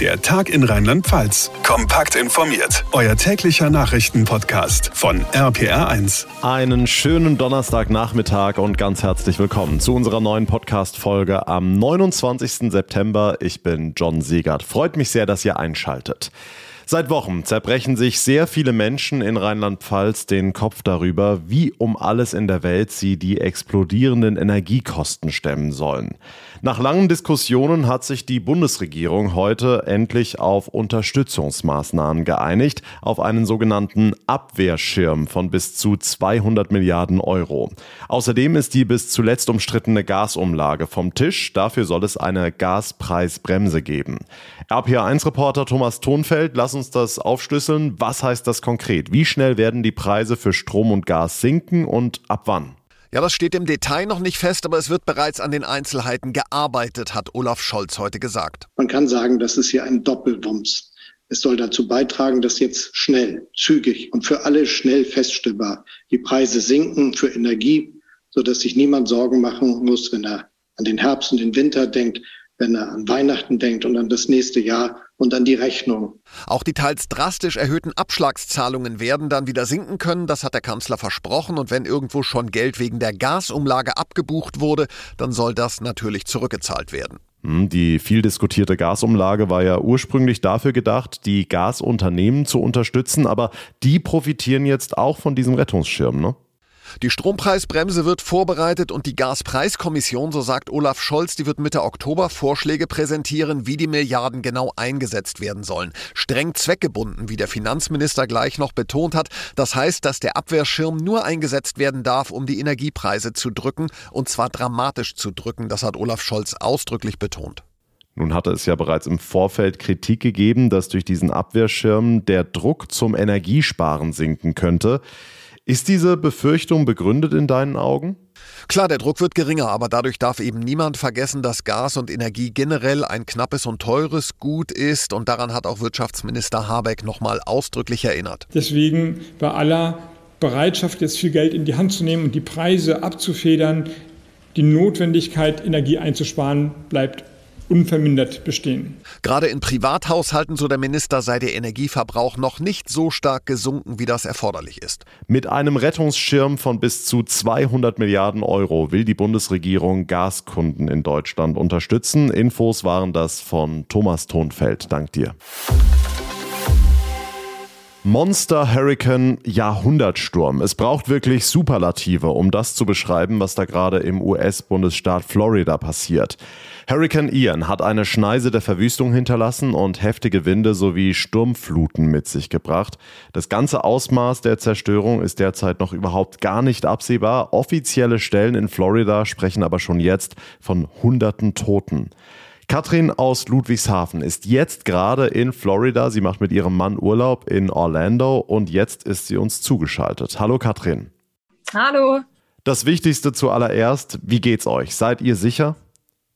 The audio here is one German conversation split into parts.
Der Tag in Rheinland-Pfalz. Kompakt informiert. Euer täglicher Nachrichtenpodcast von RPR1. Einen schönen Donnerstagnachmittag und ganz herzlich willkommen zu unserer neuen Podcast-Folge am 29. September. Ich bin John Siegert. Freut mich sehr, dass ihr einschaltet. Seit Wochen zerbrechen sich sehr viele Menschen in Rheinland-Pfalz den Kopf darüber, wie um alles in der Welt sie die explodierenden Energiekosten stemmen sollen. Nach langen Diskussionen hat sich die Bundesregierung heute endlich auf Unterstützungsmaßnahmen geeinigt, auf einen sogenannten Abwehrschirm von bis zu 200 Milliarden Euro. Außerdem ist die bis zuletzt umstrittene Gasumlage vom Tisch. Dafür soll es eine Gaspreisbremse geben. RPA1-Reporter Thomas Thonfeld, lass uns das aufschlüsseln. Was heißt das konkret? Wie schnell werden die Preise für Strom und Gas sinken und ab wann? Ja, das steht im Detail noch nicht fest, aber es wird bereits an den Einzelheiten gearbeitet, hat Olaf Scholz heute gesagt. Man kann sagen, das ist hier ein Doppelwumms. Es soll dazu beitragen, dass jetzt schnell, zügig und für alle schnell feststellbar die Preise sinken für Energie, sodass sich niemand Sorgen machen muss, wenn er an den Herbst und den Winter denkt, wenn er an Weihnachten denkt und an das nächste Jahr und an die Rechnung. Auch die teils drastisch erhöhten Abschlagszahlungen werden dann wieder sinken können, das hat der Kanzler versprochen. Und wenn irgendwo schon Geld wegen der Gasumlage abgebucht wurde, dann soll das natürlich zurückgezahlt werden. Hm, die viel diskutierte Gasumlage war ja ursprünglich dafür gedacht, die Gasunternehmen zu unterstützen, aber die profitieren jetzt auch von diesem Rettungsschirm, ne? Die Strompreisbremse wird vorbereitet und die Gaspreiskommission, so sagt Olaf Scholz, die wird Mitte Oktober Vorschläge präsentieren, wie die Milliarden genau eingesetzt werden sollen. Streng zweckgebunden, wie der Finanzminister gleich noch betont hat. Das heißt, dass der Abwehrschirm nur eingesetzt werden darf, um die Energiepreise zu drücken, und zwar dramatisch zu drücken. Das hat Olaf Scholz ausdrücklich betont. Nun hatte es ja bereits im Vorfeld Kritik gegeben, dass durch diesen Abwehrschirm der Druck zum Energiesparen sinken könnte. Ist diese Befürchtung begründet in deinen Augen? Klar, der Druck wird geringer, aber dadurch darf eben niemand vergessen, dass Gas und Energie generell ein knappes und teures Gut ist und daran hat auch Wirtschaftsminister Habeck nochmal ausdrücklich erinnert. Deswegen bei aller Bereitschaft, jetzt viel Geld in die Hand zu nehmen und die Preise abzufedern, die Notwendigkeit, Energie einzusparen, bleibt unvermindert bestehen. Gerade in Privathaushalten, so der Minister, sei der Energieverbrauch noch nicht so stark gesunken, wie das erforderlich ist. Mit einem Rettungsschirm von bis zu 200 Milliarden Euro will die Bundesregierung Gaskunden in Deutschland unterstützen. Infos waren das von Thomas Thonfeld. Dank dir. Monster Hurricane Jahrhundertsturm. Es braucht wirklich Superlative, um das zu beschreiben, was da gerade im US-Bundesstaat Florida passiert. Hurricane Ian hat eine Schneise der Verwüstung hinterlassen und heftige Winde sowie Sturmfluten mit sich gebracht. Das ganze Ausmaß der Zerstörung ist derzeit noch überhaupt gar nicht absehbar. Offizielle Stellen in Florida sprechen aber schon jetzt von hunderten Toten. Katrin aus Ludwigshafen ist jetzt gerade in Florida. Sie macht mit ihrem Mann Urlaub in Orlando und jetzt ist sie uns zugeschaltet. Hallo Katrin. Hallo. Das Wichtigste zuallererst, wie geht's euch? Seid ihr sicher?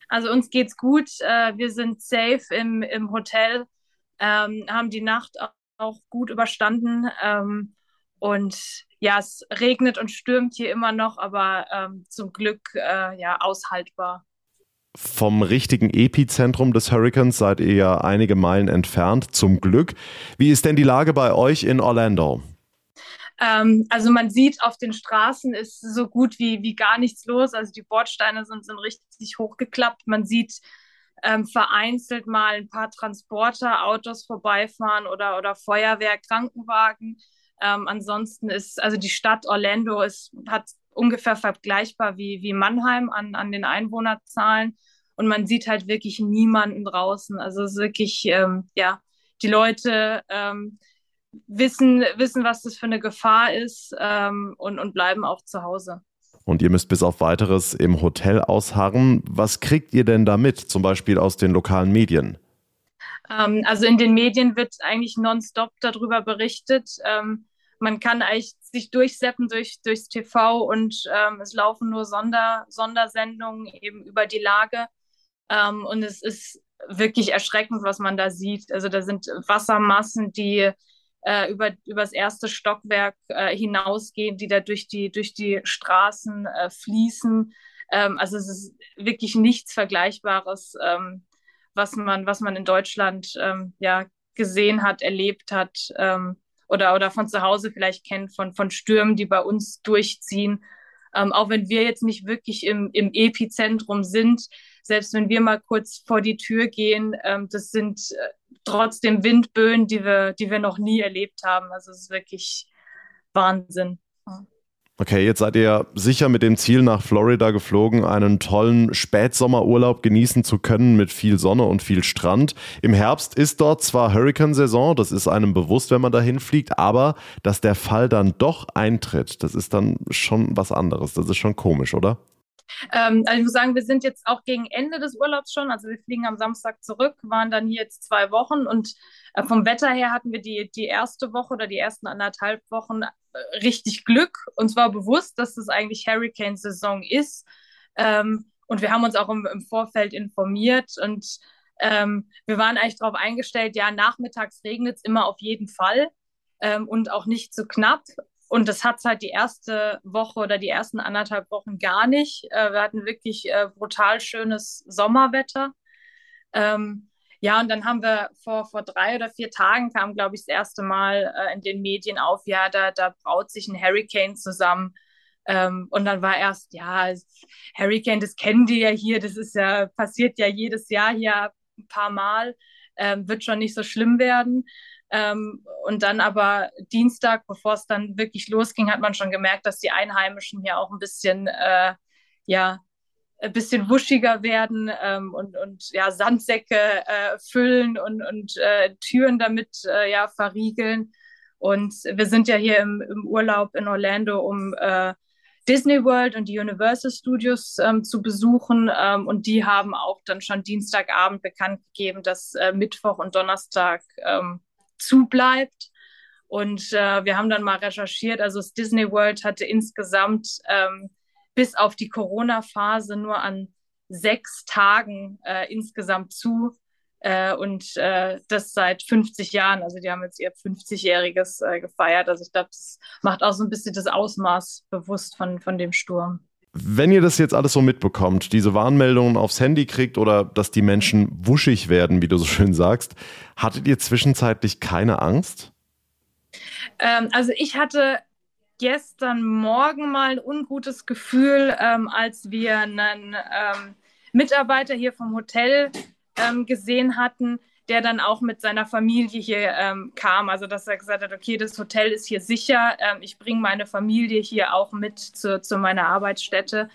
Also uns geht's gut. Äh, wir sind safe im, im Hotel, ähm, haben die Nacht auch gut überstanden. Ähm, und ja, es regnet und stürmt hier immer noch, aber ähm, zum Glück äh, ja aushaltbar vom richtigen Epizentrum des Hurricanes seid ihr ja einige Meilen entfernt, zum Glück. Wie ist denn die Lage bei euch in Orlando? Ähm, also man sieht auf den Straßen ist so gut wie, wie gar nichts los. Also die Bordsteine sind, sind richtig hochgeklappt. Man sieht ähm, vereinzelt mal ein paar Transporter, Autos vorbeifahren oder, oder Feuerwehr, Krankenwagen. Ähm, ansonsten ist, also die Stadt Orlando ist, hat ungefähr vergleichbar wie, wie Mannheim an, an den Einwohnerzahlen. Und man sieht halt wirklich niemanden draußen. Also es ist wirklich, ähm, ja, die Leute ähm, wissen, wissen, was das für eine Gefahr ist ähm, und, und bleiben auch zu Hause. Und ihr müsst bis auf weiteres im Hotel ausharren. Was kriegt ihr denn da mit, zum Beispiel aus den lokalen Medien? Ähm, also in den Medien wird eigentlich nonstop darüber berichtet. Man kann eigentlich sich durchsetzen durch, durchs TV und ähm, es laufen nur Sonder, Sondersendungen eben über die Lage. Ähm, und es ist wirklich erschreckend, was man da sieht. Also da sind Wassermassen, die äh, über, über das erste Stockwerk äh, hinausgehen, die da durch die, durch die Straßen äh, fließen. Ähm, also es ist wirklich nichts Vergleichbares, ähm, was man, was man in Deutschland ähm, ja gesehen hat, erlebt hat ähm, oder, oder von zu Hause vielleicht kennt, von, von Stürmen, die bei uns durchziehen. Ähm, auch wenn wir jetzt nicht wirklich im, im Epizentrum sind, selbst wenn wir mal kurz vor die Tür gehen, ähm, das sind äh, trotzdem Windböen, die wir, die wir noch nie erlebt haben. Also es ist wirklich Wahnsinn. Okay, jetzt seid ihr sicher mit dem Ziel nach Florida geflogen, einen tollen Spätsommerurlaub genießen zu können mit viel Sonne und viel Strand. Im Herbst ist dort zwar Hurricane-Saison, das ist einem bewusst, wenn man dahin fliegt, aber dass der Fall dann doch eintritt, das ist dann schon was anderes. Das ist schon komisch, oder? Ähm, also ich muss sagen, wir sind jetzt auch gegen Ende des Urlaubs schon. Also wir fliegen am Samstag zurück, waren dann hier jetzt zwei Wochen und äh, vom Wetter her hatten wir die, die erste Woche oder die ersten anderthalb Wochen äh, richtig Glück. Uns war bewusst, dass das eigentlich Hurricane-Saison ist. Ähm, und wir haben uns auch im, im Vorfeld informiert und ähm, wir waren eigentlich darauf eingestellt, ja, nachmittags regnet es immer auf jeden Fall ähm, und auch nicht zu so knapp. Und das hat halt die erste Woche oder die ersten anderthalb Wochen gar nicht. Äh, wir hatten wirklich äh, brutal schönes Sommerwetter. Ähm, ja, und dann haben wir vor, vor drei oder vier Tagen kam, glaube ich, das erste Mal äh, in den Medien auf, ja, da, da braut sich ein Hurricane zusammen. Ähm, und dann war erst, ja, Hurricane, das kennen die ja hier, das ist ja, passiert ja jedes Jahr hier ein paar Mal, ähm, wird schon nicht so schlimm werden. Ähm, und dann aber Dienstag, bevor es dann wirklich losging, hat man schon gemerkt, dass die Einheimischen hier auch ein bisschen, äh, ja, ein bisschen wuschiger werden ähm, und, und ja, Sandsäcke äh, füllen und, und äh, Türen damit äh, ja, verriegeln. Und wir sind ja hier im, im Urlaub in Orlando, um äh, Disney World und die Universal Studios ähm, zu besuchen. Ähm, und die haben auch dann schon Dienstagabend bekannt gegeben, dass äh, Mittwoch und Donnerstag ähm, zubleibt. Und äh, wir haben dann mal recherchiert, also das Disney World hatte insgesamt ähm, bis auf die Corona-Phase nur an sechs Tagen äh, insgesamt zu. Äh, und äh, das seit 50 Jahren. Also die haben jetzt ihr 50-jähriges äh, gefeiert. Also ich glaube, das macht auch so ein bisschen das Ausmaß bewusst von, von dem Sturm. Wenn ihr das jetzt alles so mitbekommt, diese Warnmeldungen aufs Handy kriegt oder dass die Menschen wuschig werden, wie du so schön sagst, hattet ihr zwischenzeitlich keine Angst? Ähm, also ich hatte gestern Morgen mal ein ungutes Gefühl, ähm, als wir einen ähm, Mitarbeiter hier vom Hotel ähm, gesehen hatten, der dann auch mit seiner Familie hier ähm, kam. Also dass er gesagt hat, okay, das Hotel ist hier sicher, ähm, ich bringe meine Familie hier auch mit zu, zu meiner Arbeitsstätte.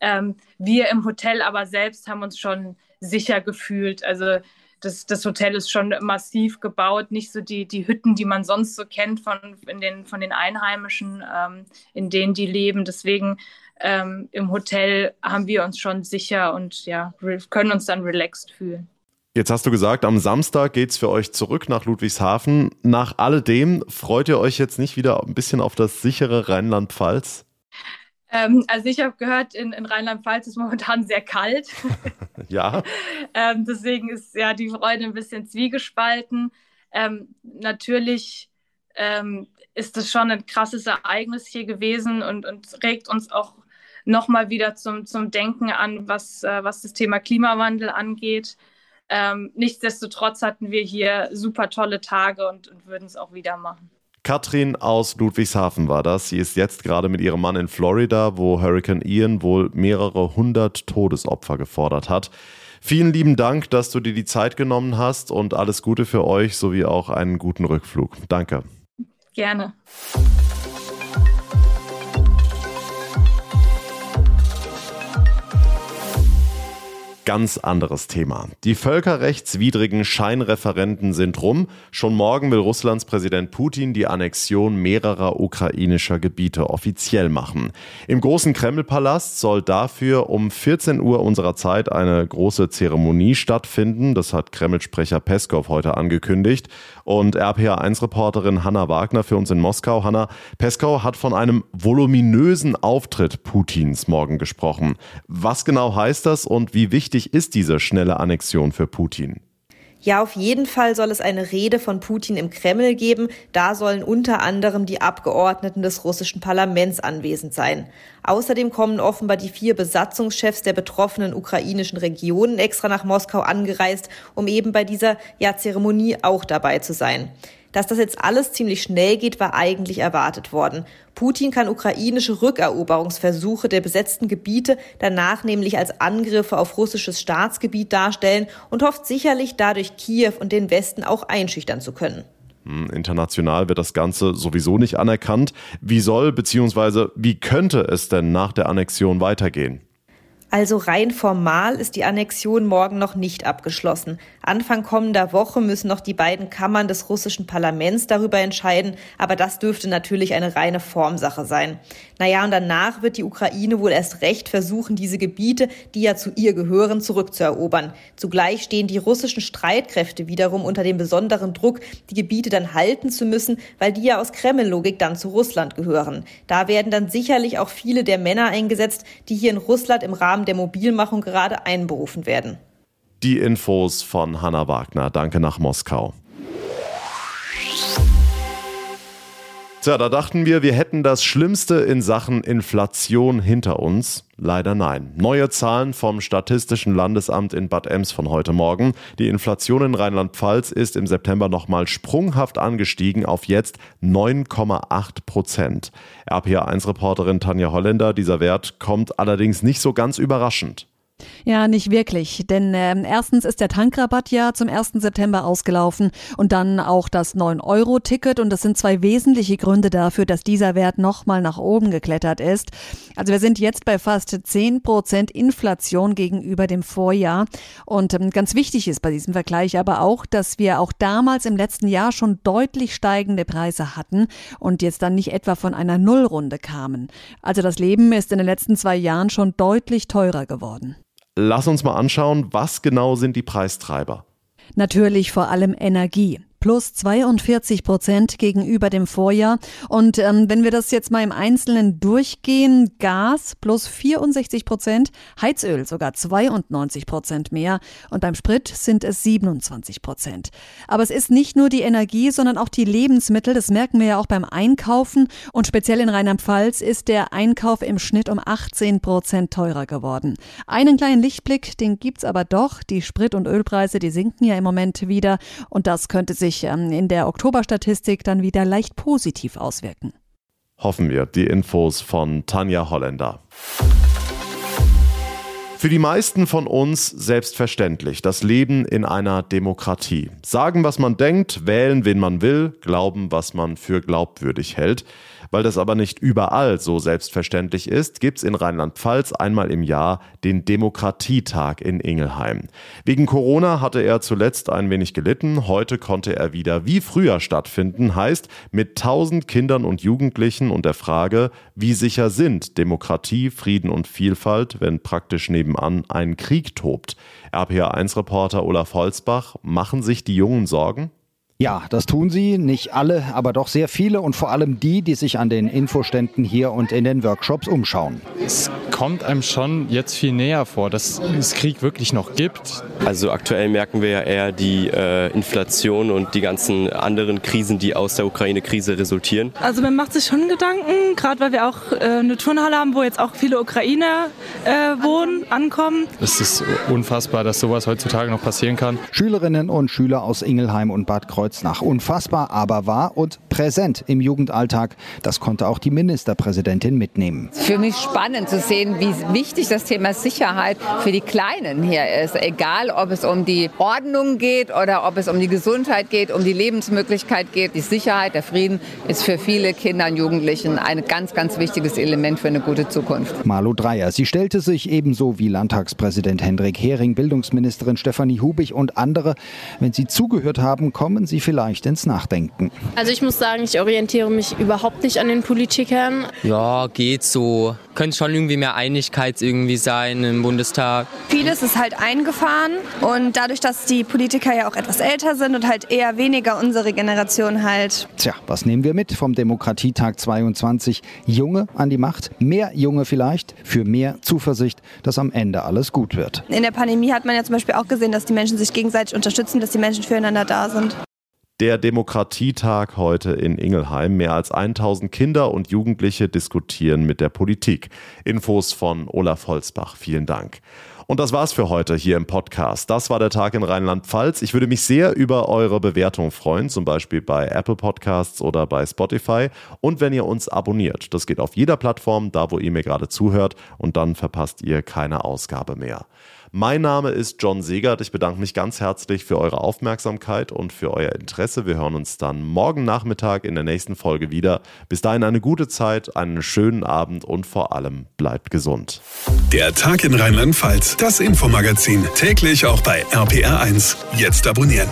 Ähm, wir im Hotel aber selbst haben uns schon sicher gefühlt. Also das, das Hotel ist schon massiv gebaut, nicht so die, die Hütten, die man sonst so kennt von, in den, von den Einheimischen, ähm, in denen die leben. Deswegen ähm, im Hotel haben wir uns schon sicher und ja, können uns dann relaxed fühlen. Jetzt hast du gesagt, am Samstag geht es für euch zurück nach Ludwigshafen. Nach alledem freut ihr euch jetzt nicht wieder ein bisschen auf das sichere Rheinland-Pfalz? Ähm, also ich habe gehört, in, in Rheinland-Pfalz ist momentan sehr kalt. ja. ähm, deswegen ist ja die Freude ein bisschen zwiegespalten. Ähm, natürlich ähm, ist es schon ein krasses Ereignis hier gewesen und, und regt uns auch nochmal wieder zum, zum Denken an, was, äh, was das Thema Klimawandel angeht. Ähm, nichtsdestotrotz hatten wir hier super tolle Tage und, und würden es auch wieder machen. Katrin aus Ludwigshafen war das. Sie ist jetzt gerade mit ihrem Mann in Florida, wo Hurricane Ian wohl mehrere hundert Todesopfer gefordert hat. Vielen lieben Dank, dass du dir die Zeit genommen hast und alles Gute für euch sowie auch einen guten Rückflug. Danke. Gerne. Ganz anderes Thema. Die völkerrechtswidrigen Scheinreferenten sind rum. Schon morgen will Russlands Präsident Putin die Annexion mehrerer ukrainischer Gebiete offiziell machen. Im großen Kremlpalast soll dafür um 14 Uhr unserer Zeit eine große Zeremonie stattfinden. Das hat Kreml-Sprecher Peskov heute angekündigt. Und RPA1-Reporterin Hanna Wagner für uns in Moskau. Hanna, Peskov hat von einem voluminösen Auftritt Putins morgen gesprochen. Was genau heißt das und wie wichtig wichtig ist diese schnelle Annexion für Putin? Ja, auf jeden Fall soll es eine Rede von Putin im Kreml geben. Da sollen unter anderem die Abgeordneten des russischen Parlaments anwesend sein. Außerdem kommen offenbar die vier Besatzungschefs der betroffenen ukrainischen Regionen extra nach Moskau angereist, um eben bei dieser ja, Zeremonie auch dabei zu sein. Dass das jetzt alles ziemlich schnell geht, war eigentlich erwartet worden. Putin kann ukrainische Rückeroberungsversuche der besetzten Gebiete danach nämlich als Angriffe auf russisches Staatsgebiet darstellen und hofft sicherlich dadurch Kiew und den Westen auch einschüchtern zu können. Hm, international wird das Ganze sowieso nicht anerkannt. Wie soll bzw. wie könnte es denn nach der Annexion weitergehen? Also rein formal ist die Annexion morgen noch nicht abgeschlossen. Anfang kommender Woche müssen noch die beiden Kammern des russischen Parlaments darüber entscheiden, aber das dürfte natürlich eine reine Formsache sein. Naja, und danach wird die Ukraine wohl erst recht versuchen, diese Gebiete, die ja zu ihr gehören, zurückzuerobern. Zugleich stehen die russischen Streitkräfte wiederum unter dem besonderen Druck, die Gebiete dann halten zu müssen, weil die ja aus Kreml-Logik dann zu Russland gehören. Da werden dann sicherlich auch viele der Männer eingesetzt, die hier in Russland im Rahmen Rahmen der Mobilmachung gerade einberufen werden. Die Infos von Hanna Wagner. Danke nach Moskau. Tja, da dachten wir, wir hätten das Schlimmste in Sachen Inflation hinter uns. Leider nein. Neue Zahlen vom Statistischen Landesamt in Bad Ems von heute Morgen. Die Inflation in Rheinland-Pfalz ist im September nochmal sprunghaft angestiegen auf jetzt 9,8 Prozent. RPA1-Reporterin Tanja Holländer, dieser Wert kommt allerdings nicht so ganz überraschend. Ja, nicht wirklich. Denn äh, erstens ist der Tankrabatt ja zum 1. September ausgelaufen und dann auch das 9-Euro-Ticket. Und das sind zwei wesentliche Gründe dafür, dass dieser Wert nochmal nach oben geklettert ist. Also wir sind jetzt bei fast 10 Prozent Inflation gegenüber dem Vorjahr. Und ähm, ganz wichtig ist bei diesem Vergleich aber auch, dass wir auch damals im letzten Jahr schon deutlich steigende Preise hatten und jetzt dann nicht etwa von einer Nullrunde kamen. Also das Leben ist in den letzten zwei Jahren schon deutlich teurer geworden. Lass uns mal anschauen, was genau sind die Preistreiber? Natürlich vor allem Energie plus 42 Prozent gegenüber dem Vorjahr. Und ähm, wenn wir das jetzt mal im Einzelnen durchgehen, Gas plus 64 Prozent, Heizöl sogar 92 Prozent mehr und beim Sprit sind es 27 Prozent. Aber es ist nicht nur die Energie, sondern auch die Lebensmittel. Das merken wir ja auch beim Einkaufen. Und speziell in Rheinland-Pfalz ist der Einkauf im Schnitt um 18 Prozent teurer geworden. Einen kleinen Lichtblick, den gibt's aber doch. Die Sprit- und Ölpreise, die sinken ja im Moment wieder und das könnte sich sich ähm, in der Oktoberstatistik dann wieder leicht positiv auswirken. Hoffen wir. Die Infos von Tanja Holländer. Für die meisten von uns selbstverständlich das Leben in einer Demokratie. Sagen, was man denkt, wählen, wen man will, glauben, was man für glaubwürdig hält. Weil das aber nicht überall so selbstverständlich ist, gibt's in Rheinland-Pfalz einmal im Jahr den Demokratietag in Ingelheim. Wegen Corona hatte er zuletzt ein wenig gelitten, heute konnte er wieder wie früher stattfinden, heißt mit tausend Kindern und Jugendlichen und der Frage, wie sicher sind Demokratie, Frieden und Vielfalt, wenn praktisch nebenan ein Krieg tobt. RPA1-Reporter Olaf Holzbach, machen sich die Jungen Sorgen? Ja, das tun sie, nicht alle, aber doch sehr viele und vor allem die, die sich an den Infoständen hier und in den Workshops umschauen. Es kommt einem schon jetzt viel näher vor, dass es Krieg wirklich noch gibt. Also aktuell merken wir ja eher die äh, Inflation und die ganzen anderen Krisen, die aus der Ukraine-Krise resultieren. Also man macht sich schon Gedanken, gerade weil wir auch äh, eine Turnhalle haben, wo jetzt auch viele Ukrainer äh, wohnen, ankommen. Es ist unfassbar, dass sowas heutzutage noch passieren kann. Schülerinnen und Schüler aus Ingelheim und Bad Kreuz Kreuznach. Unfassbar, aber wahr und präsent im Jugendalltag. Das konnte auch die Ministerpräsidentin mitnehmen. Für mich spannend zu sehen, wie wichtig das Thema Sicherheit für die Kleinen hier ist. Egal, ob es um die Ordnung geht oder ob es um die Gesundheit geht, um die Lebensmöglichkeit geht. Die Sicherheit, der Frieden ist für viele Kinder und Jugendlichen ein ganz, ganz wichtiges Element für eine gute Zukunft. Malu Dreyer. Sie stellte sich ebenso wie Landtagspräsident Hendrik Hering, Bildungsministerin Stefanie Hubig und andere. Wenn Sie zugehört haben, kommen Sie vielleicht ins Nachdenken. Also ich muss sagen, sagen, ich orientiere mich überhaupt nicht an den Politikern. Ja, geht so. Könnte schon irgendwie mehr Einigkeit irgendwie sein im Bundestag. Vieles ist halt eingefahren und dadurch, dass die Politiker ja auch etwas älter sind und halt eher weniger unsere Generation halt. Tja, was nehmen wir mit vom Demokratietag 22? Junge an die Macht, mehr Junge vielleicht, für mehr Zuversicht, dass am Ende alles gut wird. In der Pandemie hat man ja zum Beispiel auch gesehen, dass die Menschen sich gegenseitig unterstützen, dass die Menschen füreinander da sind. Der Demokratietag heute in Ingelheim. Mehr als 1000 Kinder und Jugendliche diskutieren mit der Politik. Infos von Olaf Holzbach. Vielen Dank. Und das war's für heute hier im Podcast. Das war der Tag in Rheinland-Pfalz. Ich würde mich sehr über eure Bewertung freuen, zum Beispiel bei Apple Podcasts oder bei Spotify. Und wenn ihr uns abonniert. Das geht auf jeder Plattform, da wo ihr mir gerade zuhört. Und dann verpasst ihr keine Ausgabe mehr. Mein Name ist John Segert. Ich bedanke mich ganz herzlich für eure Aufmerksamkeit und für euer Interesse. Wir hören uns dann morgen Nachmittag in der nächsten Folge wieder. Bis dahin eine gute Zeit, einen schönen Abend und vor allem bleibt gesund. Der Tag in Rheinland-Pfalz, das Infomagazin, täglich auch bei RPR1. Jetzt abonnieren.